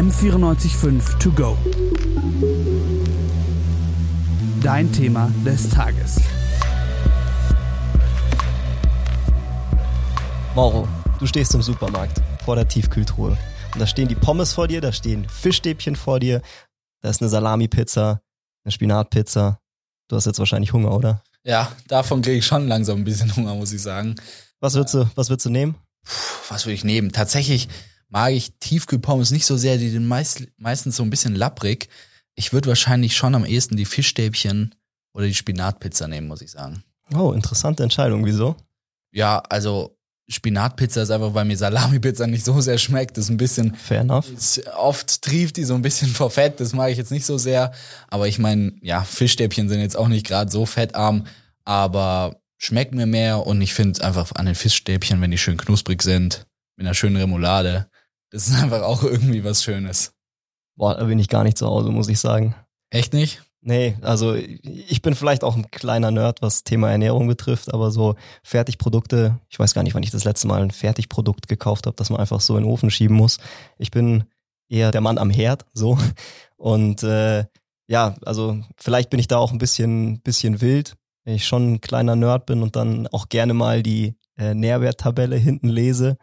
M945 To Go. Dein Thema des Tages. Mauro, du stehst im Supermarkt vor der Tiefkühltruhe. Und da stehen die Pommes vor dir, da stehen Fischstäbchen vor dir, da ist eine Salami-Pizza, eine Spinatpizza. Du hast jetzt wahrscheinlich Hunger, oder? Ja, davon kriege ich schon langsam ein bisschen Hunger, muss ich sagen. Was würdest du, was würdest du nehmen? Puh, was würde ich nehmen? Tatsächlich mag ich Tiefkühlpommes nicht so sehr, die sind meist, meistens so ein bisschen lapprig. Ich würde wahrscheinlich schon am ehesten die Fischstäbchen oder die Spinatpizza nehmen, muss ich sagen. Oh, interessante Entscheidung. Wieso? Ja, also Spinatpizza ist einfach, weil mir Salami-Pizza nicht so sehr schmeckt. Das ist ein bisschen. Fair enough. Oft trieft die so ein bisschen vor Fett. Das mag ich jetzt nicht so sehr. Aber ich meine, ja, Fischstäbchen sind jetzt auch nicht gerade so fettarm, aber schmecken mir mehr. Und ich finde einfach an den Fischstäbchen, wenn die schön knusprig sind, mit einer schönen Remoulade, das ist einfach auch irgendwie was Schönes. Boah, da bin ich gar nicht zu Hause, muss ich sagen. Echt nicht? Nee, also ich bin vielleicht auch ein kleiner Nerd, was Thema Ernährung betrifft, aber so Fertigprodukte, ich weiß gar nicht, wann ich das letzte Mal ein Fertigprodukt gekauft habe, das man einfach so in den Ofen schieben muss. Ich bin eher der Mann am Herd, so. Und äh, ja, also vielleicht bin ich da auch ein bisschen, bisschen wild, wenn ich schon ein kleiner Nerd bin und dann auch gerne mal die äh, Nährwerttabelle hinten lese.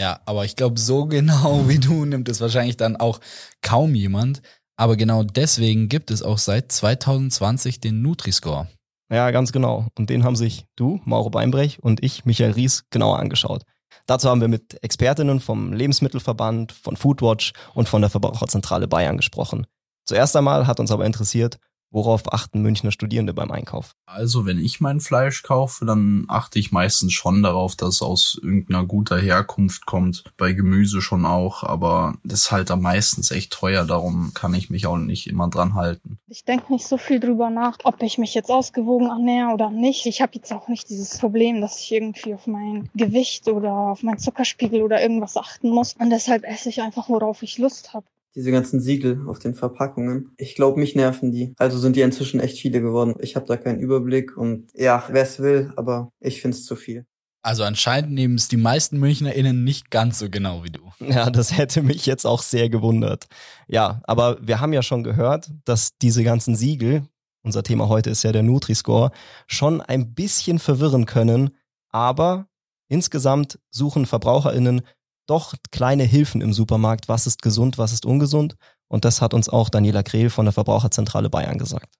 Ja, aber ich glaube, so genau wie du nimmt es wahrscheinlich dann auch kaum jemand. Aber genau deswegen gibt es auch seit 2020 den Nutri-Score. Ja, ganz genau. Und den haben sich du, Mauro Beinbrech und ich, Michael Ries, genauer angeschaut. Dazu haben wir mit Expertinnen vom Lebensmittelverband, von Foodwatch und von der Verbraucherzentrale Bayern gesprochen. Zuerst einmal hat uns aber interessiert, Worauf achten Münchner Studierende beim Einkauf? Also, wenn ich mein Fleisch kaufe, dann achte ich meistens schon darauf, dass es aus irgendeiner guter Herkunft kommt. Bei Gemüse schon auch, aber das ist halt am meistens echt teuer, darum kann ich mich auch nicht immer dran halten. Ich denke nicht so viel drüber nach, ob ich mich jetzt ausgewogen ernähre oder nicht. Ich habe jetzt auch nicht dieses Problem, dass ich irgendwie auf mein Gewicht oder auf meinen Zuckerspiegel oder irgendwas achten muss. Und deshalb esse ich einfach, worauf ich Lust habe diese ganzen Siegel auf den Verpackungen. Ich glaube, mich nerven die. Also sind die inzwischen echt viele geworden. Ich habe da keinen Überblick und ja, wer es will, aber ich finde es zu viel. Also anscheinend nehmen es die meisten MünchnerInnen nicht ganz so genau wie du. Ja, das hätte mich jetzt auch sehr gewundert. Ja, aber wir haben ja schon gehört, dass diese ganzen Siegel, unser Thema heute ist ja der Nutri-Score, schon ein bisschen verwirren können, aber insgesamt suchen VerbraucherInnen doch kleine Hilfen im Supermarkt, was ist gesund, was ist ungesund. Und das hat uns auch Daniela Krehl von der Verbraucherzentrale Bayern gesagt.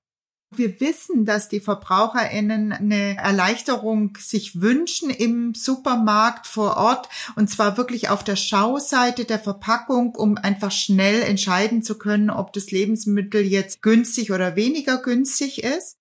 Wir wissen, dass die VerbraucherInnen eine Erleichterung sich wünschen im Supermarkt vor Ort und zwar wirklich auf der Schauseite der Verpackung, um einfach schnell entscheiden zu können, ob das Lebensmittel jetzt günstig oder weniger günstig ist.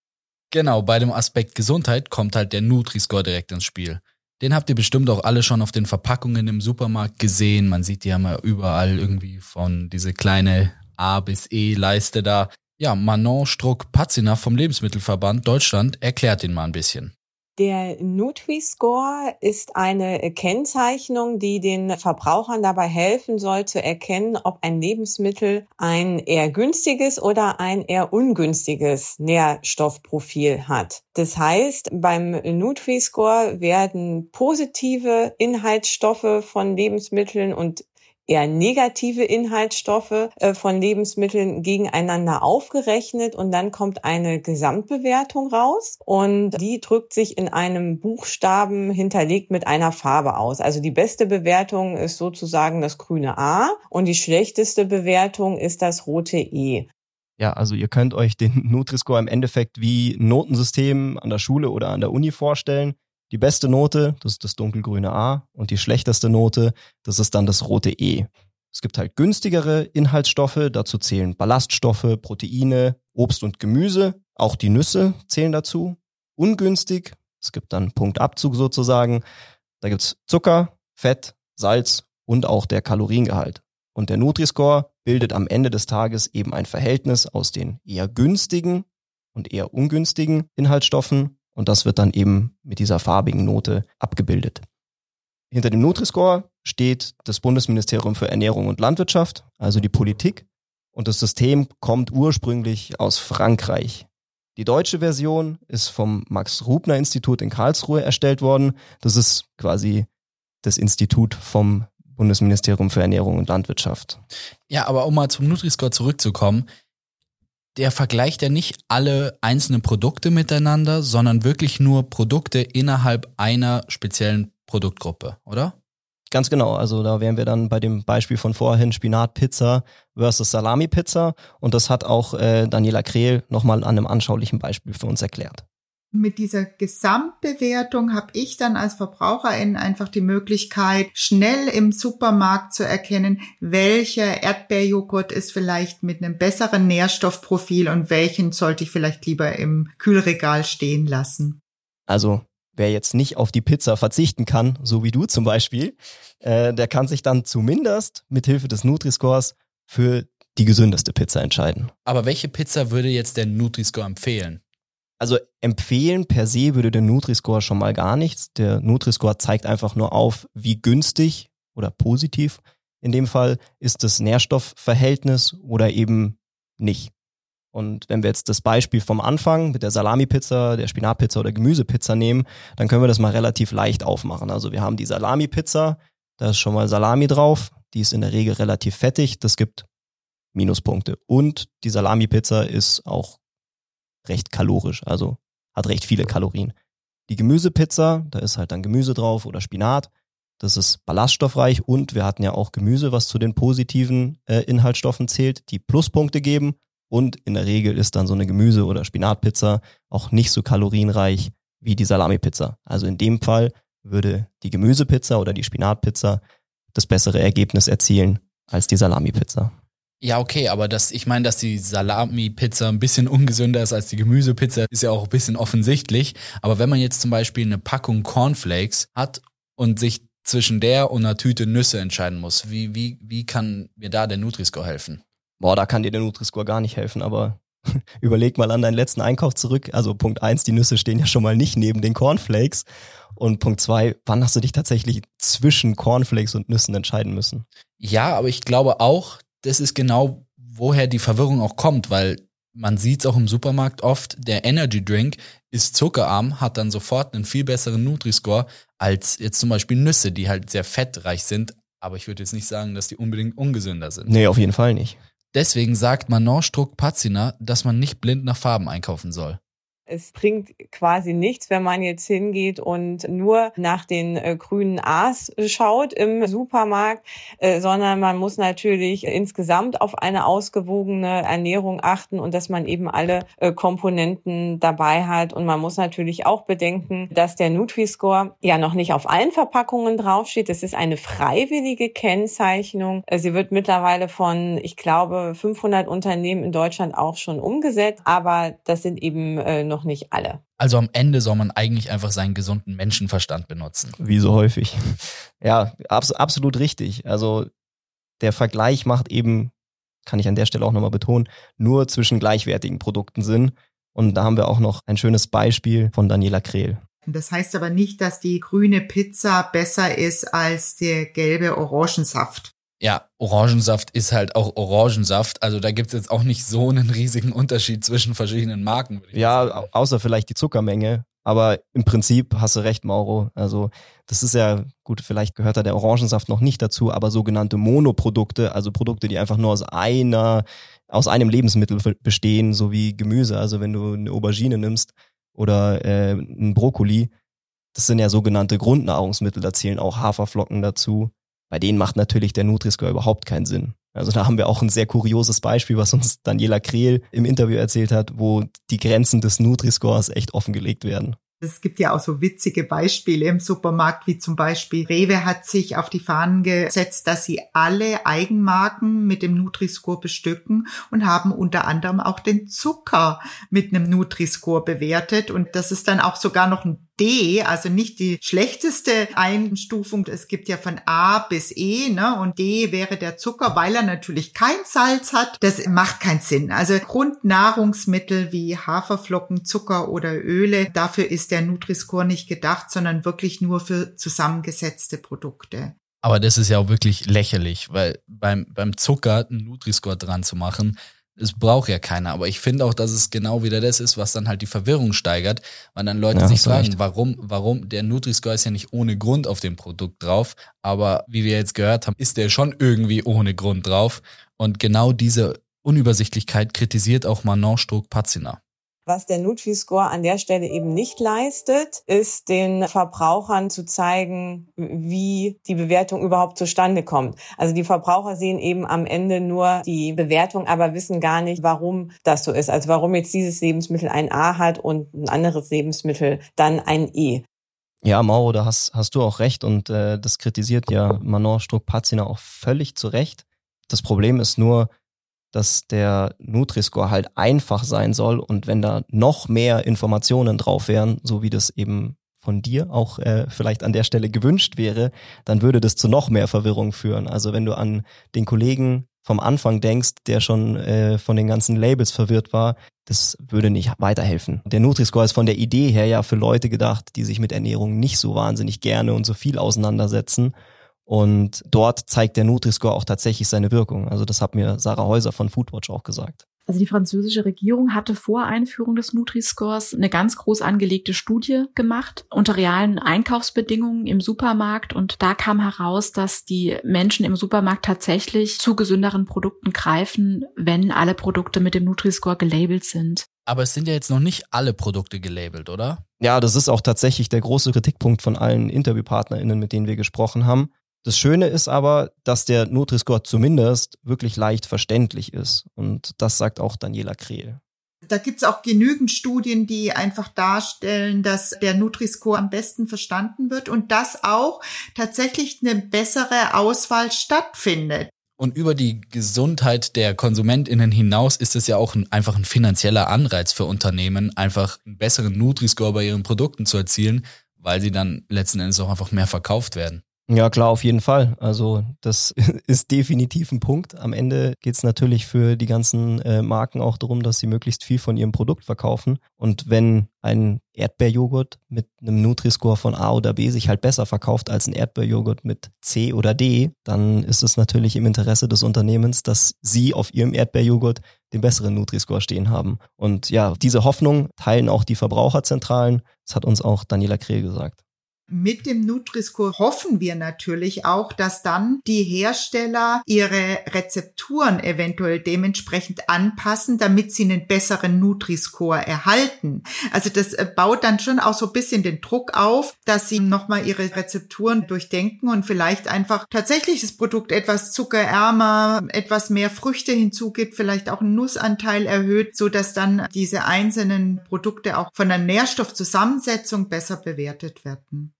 Genau, bei dem Aspekt Gesundheit kommt halt der Nutri-Score direkt ins Spiel. Den habt ihr bestimmt auch alle schon auf den Verpackungen im Supermarkt gesehen. Man sieht die ja mal überall irgendwie von diese kleine A bis E Leiste da. Ja, Manon Struck-Patziner vom Lebensmittelverband Deutschland erklärt den mal ein bisschen. Der Nutri-Score ist eine Kennzeichnung, die den Verbrauchern dabei helfen soll zu erkennen, ob ein Lebensmittel ein eher günstiges oder ein eher ungünstiges Nährstoffprofil hat. Das heißt, beim Nutri-Score werden positive Inhaltsstoffe von Lebensmitteln und eher negative Inhaltsstoffe äh, von Lebensmitteln gegeneinander aufgerechnet und dann kommt eine Gesamtbewertung raus und die drückt sich in einem Buchstaben hinterlegt mit einer Farbe aus. Also die beste Bewertung ist sozusagen das grüne A und die schlechteste Bewertung ist das rote E. Ja, also ihr könnt euch den Nutri-Score im Endeffekt wie Notensystem an der Schule oder an der Uni vorstellen. Die beste Note, das ist das dunkelgrüne A und die schlechteste Note, das ist dann das rote E. Es gibt halt günstigere Inhaltsstoffe, dazu zählen Ballaststoffe, Proteine, Obst und Gemüse, auch die Nüsse zählen dazu. Ungünstig, es gibt dann Punktabzug sozusagen, da gibt's Zucker, Fett, Salz und auch der Kaloriengehalt. Und der Nutri-Score bildet am Ende des Tages eben ein Verhältnis aus den eher günstigen und eher ungünstigen Inhaltsstoffen und das wird dann eben mit dieser farbigen Note abgebildet. Hinter dem Nutri-Score steht das Bundesministerium für Ernährung und Landwirtschaft, also die Politik. Und das System kommt ursprünglich aus Frankreich. Die deutsche Version ist vom Max-Rubner-Institut in Karlsruhe erstellt worden. Das ist quasi das Institut vom Bundesministerium für Ernährung und Landwirtschaft. Ja, aber um mal zum Nutri-Score zurückzukommen, der vergleicht ja nicht alle einzelnen Produkte miteinander, sondern wirklich nur Produkte innerhalb einer speziellen Produktgruppe, oder? Ganz genau. Also da wären wir dann bei dem Beispiel von vorhin Spinatpizza versus Salami-Pizza. Und das hat auch äh, Daniela Krehl nochmal an einem anschaulichen Beispiel für uns erklärt. Mit dieser Gesamtbewertung habe ich dann als Verbraucherin einfach die Möglichkeit, schnell im Supermarkt zu erkennen, welcher Erdbeerjoghurt ist vielleicht mit einem besseren Nährstoffprofil und welchen sollte ich vielleicht lieber im Kühlregal stehen lassen. Also wer jetzt nicht auf die Pizza verzichten kann, so wie du zum Beispiel, äh, der kann sich dann zumindest mit Hilfe des Nutri-Scores für die gesündeste Pizza entscheiden. Aber welche Pizza würde jetzt der Nutri-Score empfehlen? Also empfehlen per se würde der Nutri-Score schon mal gar nichts. Der Nutri-Score zeigt einfach nur auf, wie günstig oder positiv in dem Fall ist das Nährstoffverhältnis oder eben nicht. Und wenn wir jetzt das Beispiel vom Anfang mit der Salami-Pizza, der Spinatpizza oder Gemüsepizza nehmen, dann können wir das mal relativ leicht aufmachen. Also wir haben die Salami-Pizza, da ist schon mal Salami drauf, die ist in der Regel relativ fettig, das gibt Minuspunkte. Und die Salami-Pizza ist auch recht kalorisch, also hat recht viele Kalorien. Die Gemüsepizza, da ist halt dann Gemüse drauf oder Spinat, das ist ballaststoffreich und wir hatten ja auch Gemüse, was zu den positiven äh, Inhaltsstoffen zählt, die Pluspunkte geben und in der Regel ist dann so eine Gemüse- oder Spinatpizza auch nicht so kalorienreich wie die Salamipizza. Also in dem Fall würde die Gemüsepizza oder die Spinatpizza das bessere Ergebnis erzielen als die Salamipizza. Ja, okay, aber das, ich meine, dass die Salami-Pizza ein bisschen ungesünder ist als die Gemüsepizza, ist ja auch ein bisschen offensichtlich. Aber wenn man jetzt zum Beispiel eine Packung Cornflakes hat und sich zwischen der und einer Tüte Nüsse entscheiden muss, wie, wie, wie kann mir da der Nutri-Score helfen? boah, da kann dir der Nutri-Score gar nicht helfen, aber überleg mal an deinen letzten Einkauf zurück. Also Punkt eins, die Nüsse stehen ja schon mal nicht neben den Cornflakes. Und Punkt zwei, wann hast du dich tatsächlich zwischen Cornflakes und Nüssen entscheiden müssen? Ja, aber ich glaube auch, das ist genau, woher die Verwirrung auch kommt, weil man sieht es auch im Supermarkt oft, der Energy Drink ist zuckerarm, hat dann sofort einen viel besseren Nutri-Score als jetzt zum Beispiel Nüsse, die halt sehr fettreich sind. Aber ich würde jetzt nicht sagen, dass die unbedingt ungesünder sind. Nee, auf jeden Fall nicht. Deswegen sagt Manon Struck-Pazina, dass man nicht blind nach Farben einkaufen soll. Es bringt quasi nichts, wenn man jetzt hingeht und nur nach den äh, grünen A's schaut im Supermarkt, äh, sondern man muss natürlich insgesamt auf eine ausgewogene Ernährung achten und dass man eben alle äh, Komponenten dabei hat. Und man muss natürlich auch bedenken, dass der Nutri-Score ja noch nicht auf allen Verpackungen draufsteht. Das ist eine freiwillige Kennzeichnung. Äh, sie wird mittlerweile von, ich glaube, 500 Unternehmen in Deutschland auch schon umgesetzt, aber das sind eben äh, noch noch nicht alle. Also am Ende soll man eigentlich einfach seinen gesunden Menschenverstand benutzen. Wie so häufig. Ja, abs absolut richtig. Also der Vergleich macht eben, kann ich an der Stelle auch nochmal betonen, nur zwischen gleichwertigen Produkten Sinn. Und da haben wir auch noch ein schönes Beispiel von Daniela Krehl. Das heißt aber nicht, dass die grüne Pizza besser ist als der gelbe Orangensaft. Ja, Orangensaft ist halt auch Orangensaft. Also da gibt's jetzt auch nicht so einen riesigen Unterschied zwischen verschiedenen Marken. Ja, außer vielleicht die Zuckermenge. Aber im Prinzip hast du recht, Mauro. Also das ist ja gut, vielleicht gehört da der Orangensaft noch nicht dazu, aber sogenannte Monoprodukte, also Produkte, die einfach nur aus einer, aus einem Lebensmittel bestehen, so wie Gemüse. Also wenn du eine Aubergine nimmst oder äh, ein Brokkoli, das sind ja sogenannte Grundnahrungsmittel, da zählen auch Haferflocken dazu bei denen macht natürlich der Nutri-Score überhaupt keinen Sinn. Also da haben wir auch ein sehr kurioses Beispiel, was uns Daniela Krehl im Interview erzählt hat, wo die Grenzen des Nutri-Scores echt offengelegt werden. Es gibt ja auch so witzige Beispiele im Supermarkt, wie zum Beispiel Rewe hat sich auf die Fahnen gesetzt, dass sie alle Eigenmarken mit dem Nutri-Score bestücken und haben unter anderem auch den Zucker mit einem Nutri-Score bewertet. Und das ist dann auch sogar noch ein D, also nicht die schlechteste Einstufung. Es gibt ja von A bis E, ne? Und D wäre der Zucker, weil er natürlich kein Salz hat. Das macht keinen Sinn. Also Grundnahrungsmittel wie Haferflocken, Zucker oder Öle, dafür ist der Nutri-Score nicht gedacht, sondern wirklich nur für zusammengesetzte Produkte. Aber das ist ja auch wirklich lächerlich, weil beim, beim Zucker einen Nutri-Score dran zu machen, Es braucht ja keiner. Aber ich finde auch, dass es genau wieder das ist, was dann halt die Verwirrung steigert, weil dann Leute Ja, sich fragen, recht. warum, warum, der Nutri-Score ist ja nicht ohne Grund auf dem Produkt drauf. Aber wie wir jetzt gehört haben, ist der schon irgendwie ohne Grund drauf. Und genau diese Unübersichtlichkeit kritisiert auch Manon Struck-Patziner. Was der Nutri-Score an der Stelle eben nicht leistet, ist den Verbrauchern zu zeigen, wie die Bewertung überhaupt zustande kommt. Also die Verbraucher sehen eben am Ende nur die Bewertung, aber wissen gar nicht, warum das so ist. Also warum jetzt dieses Lebensmittel ein A hat und ein anderes Lebensmittel dann ein E. Ja, Mauro, da hast, hast du auch recht und äh, das kritisiert ja Manon Struck-Patziner auch völlig zu Recht. Das Problem ist nur, dass der Nutri-Score halt einfach sein soll und wenn da noch mehr Informationen drauf wären, so wie das eben von dir auch äh, vielleicht an der Stelle gewünscht wäre, dann würde das zu noch mehr Verwirrung führen. Also wenn du an den Kollegen vom Anfang denkst, der schon äh, von den ganzen Labels verwirrt war, das würde nicht weiterhelfen. Der Nutri-Score ist von der Idee her ja für Leute gedacht, die sich mit Ernährung nicht so wahnsinnig gerne und so viel auseinandersetzen. Und dort zeigt der Nutri-Score auch tatsächlich seine Wirkung. Also das hat mir Sarah Häuser von Foodwatch auch gesagt. Also die französische Regierung hatte vor Einführung des Nutri-Scores eine ganz groß angelegte Studie gemacht unter realen Einkaufsbedingungen im Supermarkt und da kam heraus, dass die Menschen im Supermarkt tatsächlich zu gesünderen Produkten greifen, wenn alle Produkte mit dem Nutri-Score gelabelt sind. Aber es sind ja jetzt noch nicht alle Produkte gelabelt, oder? Ja, das ist auch tatsächlich der große Kritikpunkt von allen InterviewpartnerInnen, mit denen wir gesprochen haben. Das Schöne ist aber, dass der Nutri-Score zumindest wirklich leicht verständlich ist. Und das sagt auch Daniela Krehl. Da gibt's auch genügend Studien, die einfach darstellen, dass der Nutri-Score am besten verstanden wird und dass auch tatsächlich eine bessere Auswahl stattfindet. Und über die Gesundheit der KonsumentInnen hinaus ist es ja auch ein, einfach ein finanzieller Anreiz für Unternehmen, einfach einen besseren Nutri-Score bei ihren Produkten zu erzielen, weil sie dann letzten Endes auch einfach mehr verkauft werden. Ja, klar, auf jeden Fall. Also das ist definitiv ein Punkt. Am Ende geht's natürlich für die ganzen äh, Marken auch darum, dass sie möglichst viel von ihrem Produkt verkaufen. Und wenn ein Erdbeerjoghurt mit einem Nutri-Score von A oder B sich halt besser verkauft als ein Erdbeerjoghurt mit C oder D, dann ist es natürlich im Interesse des Unternehmens, dass sie auf ihrem Erdbeerjoghurt den besseren Nutri-Score stehen haben. Und ja, diese Hoffnung teilen auch die Verbraucherzentralen. Das hat uns auch Daniela Krehl gesagt. Mit dem Nutri-Score hoffen wir natürlich auch, dass dann die Hersteller ihre Rezepturen eventuell dementsprechend anpassen, damit sie einen besseren Nutri-Score erhalten. Also das äh, baut dann schon auch so ein bisschen den Druck auf, dass sie nochmal ihre Rezepturen durchdenken und vielleicht einfach tatsächlich das Produkt etwas zuckerärmer, etwas mehr Früchte hinzugibt, vielleicht auch einen Nussanteil erhöht, so dass dann diese einzelnen Produkte auch von der Nährstoffzusammensetzung besser bewertet werden.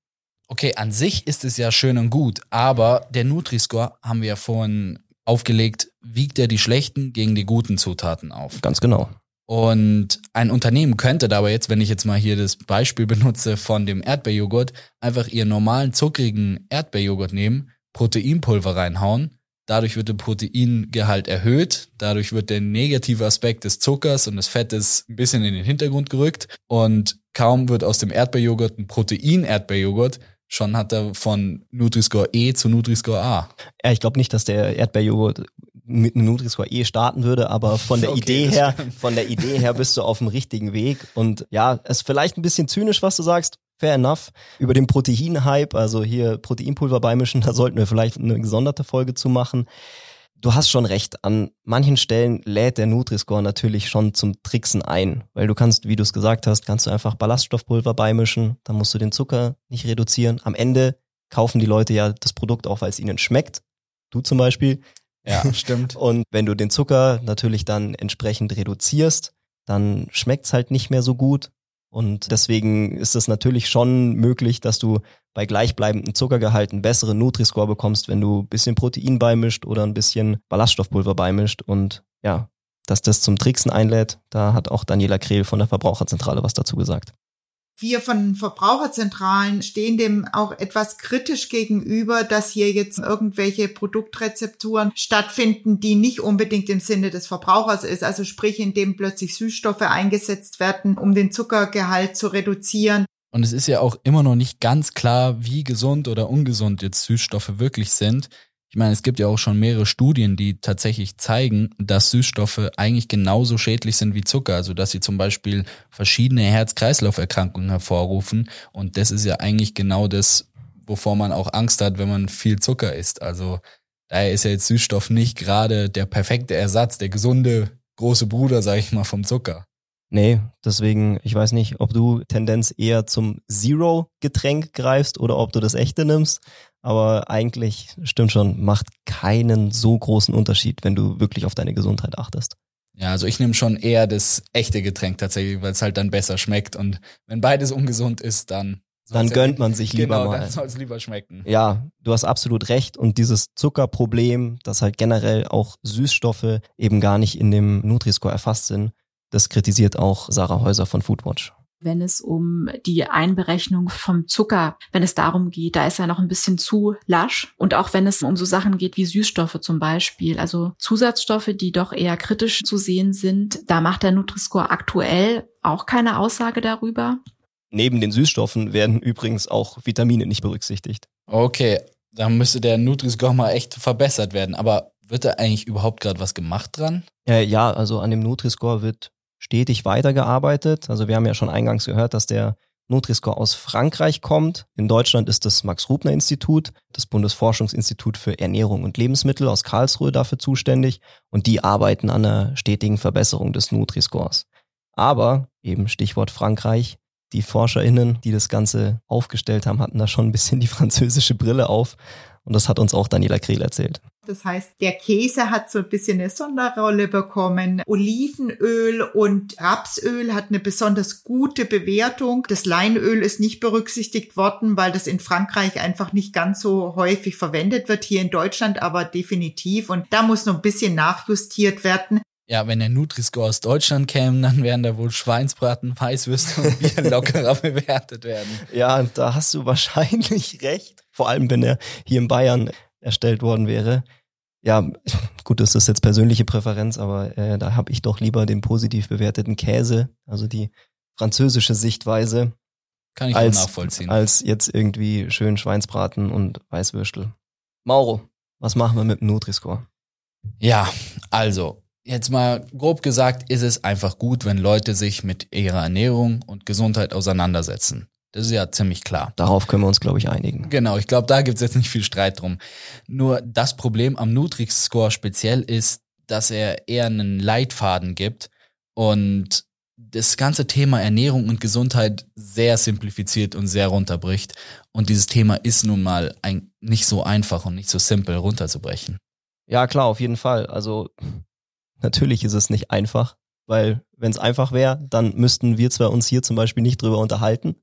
Okay, an sich ist es ja schön und gut, aber der Nutri-Score, haben wir ja vorhin aufgelegt, wiegt ja die schlechten gegen die guten Zutaten auf. Ganz genau. Und ein Unternehmen könnte dabei jetzt, wenn ich jetzt mal hier das Beispiel benutze von dem Erdbeerjoghurt, einfach ihren normalen zuckrigen Erdbeerjoghurt nehmen, Proteinpulver reinhauen, dadurch wird der Proteingehalt erhöht, dadurch wird der negative Aspekt des Zuckers und des Fettes ein bisschen in den Hintergrund gerückt und kaum wird aus dem Erdbeerjoghurt ein Protein-Erdbeerjoghurt, schon hat er von Nutri-Score E zu Nutri-Score A. Ja, ich glaube nicht, dass der Erdbeerjoghurt mit einem Nutri-Score eh starten würde, aber von der Okay, Idee her, von der Idee her bist du auf dem richtigen Weg. Und ja, es ist vielleicht ein bisschen zynisch, was du sagst. Fair enough. Über den Protein-Hype, also hier Proteinpulver beimischen, da sollten wir vielleicht eine gesonderte Folge zu machen. Du hast schon recht. An manchen Stellen lädt der Nutri-Score natürlich schon zum Tricksen ein, weil du kannst, wie du es gesagt hast, kannst du einfach Ballaststoffpulver beimischen, dann musst du den Zucker nicht reduzieren. Am Ende kaufen die Leute ja das Produkt auch, weil es ihnen schmeckt. Du zum Beispiel. Ja, stimmt. Und wenn du den Zucker natürlich dann entsprechend reduzierst, dann schmeckt's halt nicht mehr so gut. Und deswegen ist es natürlich schon möglich, dass du bei gleichbleibendem Zuckergehalt einen besseren Nutri-Score bekommst, wenn du ein bisschen Protein beimischt oder ein bisschen Ballaststoffpulver beimischt. Und ja, dass das zum Tricksen einlädt, da hat auch Daniela Krehl von der Verbraucherzentrale was dazu gesagt. Wir von Verbraucherzentralen stehen dem auch etwas kritisch gegenüber, dass hier jetzt irgendwelche Produktrezepturen stattfinden, die nicht unbedingt im Sinne des Verbrauchers ist. Also sprich, indem plötzlich Süßstoffe eingesetzt werden, um den Zuckergehalt zu reduzieren. Und es ist ja auch immer noch nicht ganz klar, wie gesund oder ungesund jetzt Süßstoffe wirklich sind. Ich meine, es gibt ja auch schon mehrere Studien, die tatsächlich zeigen, dass Süßstoffe eigentlich genauso schädlich sind wie Zucker. Also dass sie zum Beispiel verschiedene Herz-Kreislauf-Erkrankungen hervorrufen. Und das ist ja eigentlich genau das, wovor man auch Angst hat, wenn man viel Zucker isst. Also daher ist ja jetzt Süßstoff nicht gerade der perfekte Ersatz, der gesunde große Bruder, sag ich mal, vom Zucker. Nee, deswegen, ich weiß nicht, ob du Tendenz eher zum Zero-Getränk greifst oder ob du das echte nimmst. Aber eigentlich stimmt schon, macht keinen so großen Unterschied, wenn du wirklich auf deine Gesundheit achtest. Ja, also ich nehme schon eher das echte Getränk tatsächlich, weil es halt dann besser schmeckt. Und wenn beides ungesund ist, dann dann gönnt man sich lieber genau, mal. dann soll es lieber schmecken. Ja, du hast absolut recht. Und dieses Zuckerproblem, dass halt generell auch Süßstoffe eben gar nicht in dem Nutri-Score erfasst sind, das kritisiert auch Sarah Häuser von Foodwatch. Wenn es um die Einberechnung vom Zucker, wenn es darum geht, da ist er noch ein bisschen zu lasch. Und auch wenn es um so Sachen geht wie Süßstoffe zum Beispiel, also Zusatzstoffe, die doch eher kritisch zu sehen sind, da macht der Nutri-Score aktuell auch keine Aussage darüber. Neben den Süßstoffen werden übrigens auch Vitamine nicht berücksichtigt. Okay, da müsste der Nutri-Score mal echt verbessert werden. Aber wird da eigentlich überhaupt gerade was gemacht dran? Äh, ja, also an dem Nutri-Score wird stetig weitergearbeitet. Also wir haben ja schon eingangs gehört, dass der Nutri-Score aus Frankreich kommt. In Deutschland ist das Max-Rubner-Institut, das Bundesforschungsinstitut für Ernährung und Lebensmittel aus Karlsruhe dafür zuständig und die arbeiten an einer stetigen Verbesserung des Nutri-Scores. Aber, eben Stichwort Frankreich, die ForscherInnen, die das Ganze aufgestellt haben, hatten da schon ein bisschen die französische Brille auf. Und das hat uns auch Daniela Krehl erzählt. Das heißt, der Käse hat so ein bisschen eine Sonderrolle bekommen. Olivenöl und Rapsöl hat eine besonders gute Bewertung. Das Leinöl ist nicht berücksichtigt worden, weil das in Frankreich einfach nicht ganz so häufig verwendet wird, hier in Deutschland aber definitiv. Und da muss noch ein bisschen nachjustiert werden. Ja, wenn der Nutri-Score aus Deutschland käme, dann wären da wohl Schweinsbraten, Weißwürste und Bier lockerer bewertet werden. Ja, da hast du wahrscheinlich recht. Vor allem, wenn er hier in Bayern erstellt worden wäre. Ja, gut, das ist jetzt persönliche Präferenz, aber äh, da habe ich doch lieber den positiv bewerteten Käse, also die französische Sichtweise. Kann ich als, auch nachvollziehen. Als jetzt irgendwie schön Schweinsbraten und Weißwürstel. Mauro, was machen wir mit dem Nutri-Score? Ja, also jetzt mal grob gesagt, ist es einfach gut, wenn Leute sich mit ihrer Ernährung und Gesundheit auseinandersetzen. Das ist ja ziemlich klar. Darauf können wir uns, glaube ich, einigen. Genau, ich glaube, da gibt's jetzt nicht viel Streit drum. Nur das Problem am Nutri-Score speziell ist, dass er eher einen Leitfaden gibt und das ganze Thema Ernährung und Gesundheit sehr simplifiziert und sehr runterbricht. Und dieses Thema ist nun mal ein, nicht so einfach und nicht so simpel runterzubrechen. Ja, klar, auf jeden Fall. Also natürlich ist es nicht einfach, weil wenn es einfach wäre, dann müssten wir zwar uns hier zum Beispiel nicht drüber unterhalten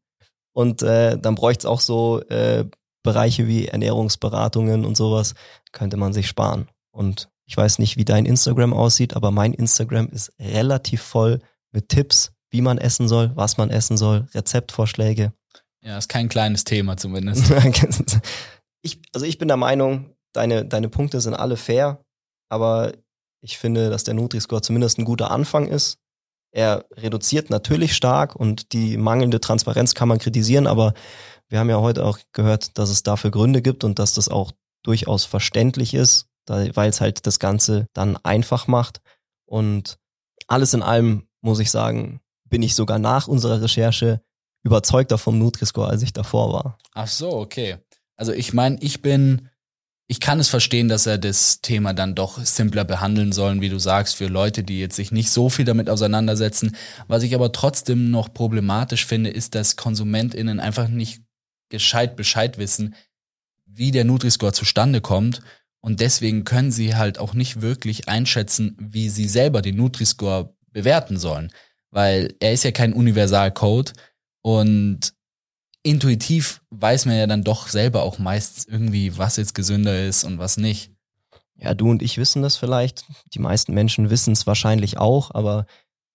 und äh, dann bräuchte es auch so äh, Bereiche wie Ernährungsberatungen und sowas, könnte man sich sparen. Und ich weiß nicht, wie dein Instagram aussieht, aber mein Instagram ist relativ voll mit Tipps, wie man essen soll, was man essen soll, Rezeptvorschläge. Ja, ist kein kleines Thema zumindest. ich, also ich bin der Meinung, deine, deine Punkte sind alle fair, aber ich finde, dass der Nutri-Score zumindest ein guter Anfang ist. Er reduziert natürlich stark und die mangelnde Transparenz kann man kritisieren, aber wir haben ja heute auch gehört, dass es dafür Gründe gibt und dass das auch durchaus verständlich ist, weil es halt das Ganze dann einfach macht. Und alles in allem muss ich sagen, bin ich sogar nach unserer Recherche überzeugter vom Nutri-Score, als ich davor war. Ach so, okay. Also ich meine, ich bin ich kann es verstehen, dass er das Thema dann doch simpler behandeln sollen, wie du sagst, für Leute, die jetzt sich nicht so viel damit auseinandersetzen. Was ich aber trotzdem noch problematisch finde, ist, dass KonsumentInnen einfach nicht gescheit Bescheid wissen, wie der Nutri-Score zustande kommt. Und deswegen können sie halt auch nicht wirklich einschätzen, wie sie selber den Nutri-Score bewerten sollen. Weil er ist ja kein Universalcode und intuitiv weiß man ja dann doch selber auch meist irgendwie, was jetzt gesünder ist und was nicht. Ja, du und ich wissen das vielleicht. Die meisten Menschen wissen es wahrscheinlich auch, aber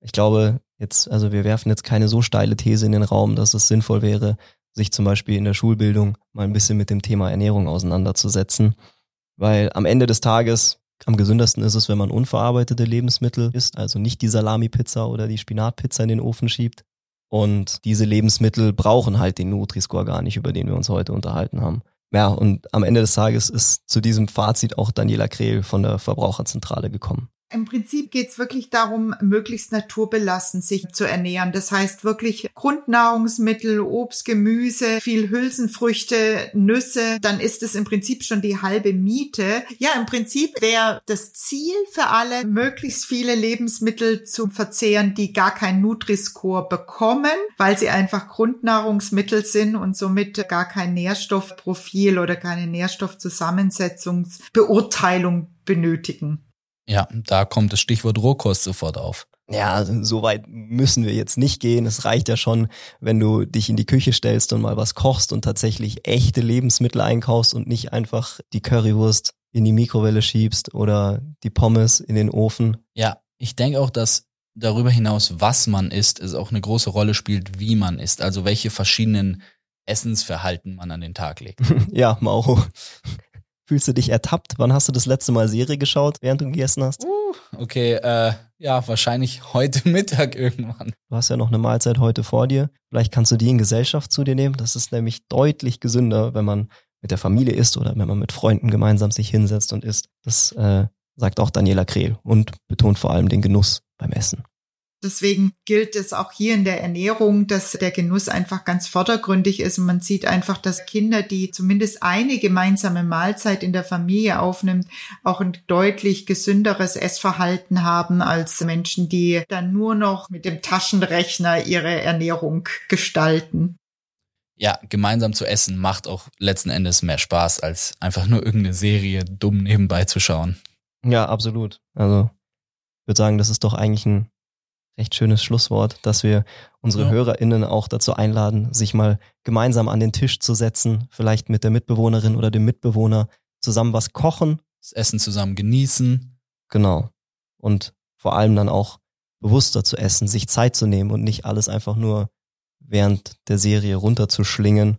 ich glaube, jetzt, also wir werfen jetzt keine so steile These in den Raum, dass es sinnvoll wäre, sich zum Beispiel in der Schulbildung mal ein bisschen mit dem Thema Ernährung auseinanderzusetzen. Weil am Ende des Tages am gesündesten ist es, wenn man unverarbeitete Lebensmittel isst, also nicht die Salami-Pizza oder die Spinatpizza in den Ofen schiebt. Und diese Lebensmittel brauchen halt den Nutri-Score gar nicht, über den wir uns heute unterhalten haben. Ja, und am Ende des Tages ist zu diesem Fazit auch Daniela Krehl von der Verbraucherzentrale gekommen. Im Prinzip geht es wirklich darum, möglichst naturbelassen sich zu ernähren. Das heißt wirklich Grundnahrungsmittel, Obst, Gemüse, viel Hülsenfrüchte, Nüsse. Dann ist es im Prinzip schon die halbe Miete. Ja, im Prinzip wäre das Ziel für alle, möglichst viele Lebensmittel zu verzehren, die gar kein Nutri-Score bekommen, weil sie einfach Grundnahrungsmittel sind und somit gar kein Nährstoffprofil oder keine Nährstoffzusammensetzungsbeurteilung benötigen. Ja, da kommt das Stichwort Rohkost sofort auf. Ja, so weit müssen wir jetzt nicht gehen. Es reicht ja schon, wenn du dich in die Küche stellst und mal was kochst und tatsächlich echte Lebensmittel einkaufst und nicht einfach die Currywurst in die Mikrowelle schiebst oder die Pommes in den Ofen. Ja, ich denke auch, dass darüber hinaus, was man isst, es auch eine große Rolle spielt, wie man isst. Also welche verschiedenen Essensverhalten man an den Tag legt. ja, Mauro. Fühlst du dich ertappt? Wann hast du das letzte Mal Serie geschaut, während du gegessen hast? Uh, okay, äh, ja, wahrscheinlich heute Mittag irgendwann. Du hast ja noch eine Mahlzeit heute vor dir. Vielleicht kannst du die in Gesellschaft zu dir nehmen. Das ist nämlich deutlich gesünder, wenn man mit der Familie isst oder wenn man mit Freunden gemeinsam sich hinsetzt und isst. Das äh, sagt auch Daniela Krehl und betont vor allem den Genuss beim Essen. Deswegen gilt es auch hier in der Ernährung, dass der Genuss einfach ganz vordergründig ist. Und man sieht einfach, dass Kinder, die zumindest eine gemeinsame Mahlzeit in der Familie aufnimmt, auch ein deutlich gesünderes Essverhalten haben als Menschen, die dann nur noch mit dem Taschenrechner ihre Ernährung gestalten. Ja, gemeinsam zu essen macht auch letzten Endes mehr Spaß, als einfach nur irgendeine Serie dumm nebenbei zu schauen. Ja, absolut. Also ich würde sagen, das ist doch eigentlich ein recht schönes Schlusswort, dass wir unsere ja. HörerInnen auch dazu einladen, sich mal gemeinsam an den Tisch zu setzen, vielleicht mit der Mitbewohnerin oder dem Mitbewohner zusammen was kochen. Das Essen zusammen genießen. Genau. Und vor allem dann auch bewusster zu essen, sich Zeit zu nehmen und nicht alles einfach nur während der Serie runterzuschlingen,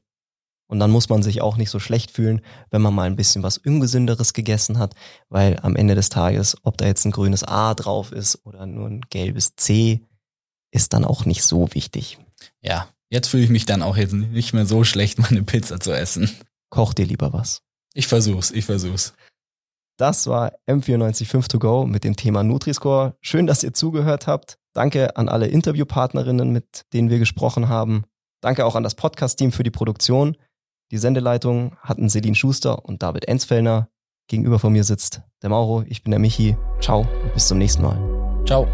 und dann muss man sich auch nicht so schlecht fühlen, wenn man mal ein bisschen was Ungesünderes gegessen hat, weil am Ende des Tages, ob da jetzt ein grünes A drauf ist oder nur ein gelbes C, ist dann auch nicht so wichtig. Ja, jetzt fühle ich mich dann auch jetzt nicht mehr so schlecht, meine Pizza zu essen. Koch dir lieber was. Ich versuch's, ich versuch's. Das war M945 to go mit dem Thema Nutri-Score. Schön, dass ihr zugehört habt. Danke an alle Interviewpartnerinnen, mit denen wir gesprochen haben. Danke auch an das Podcast-Team für die Produktion. Die Sendeleitung hatten Selin Schuster und David Enzfellner. Gegenüber von mir sitzt der Mauro, ich bin der Michi. Ciao und bis zum nächsten Mal. Ciao.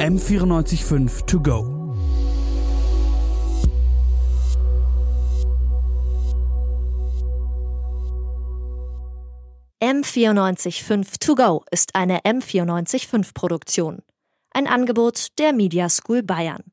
M945 to go. M945 To Go ist eine M945 Produktion. Ein Angebot der Media School Bayern.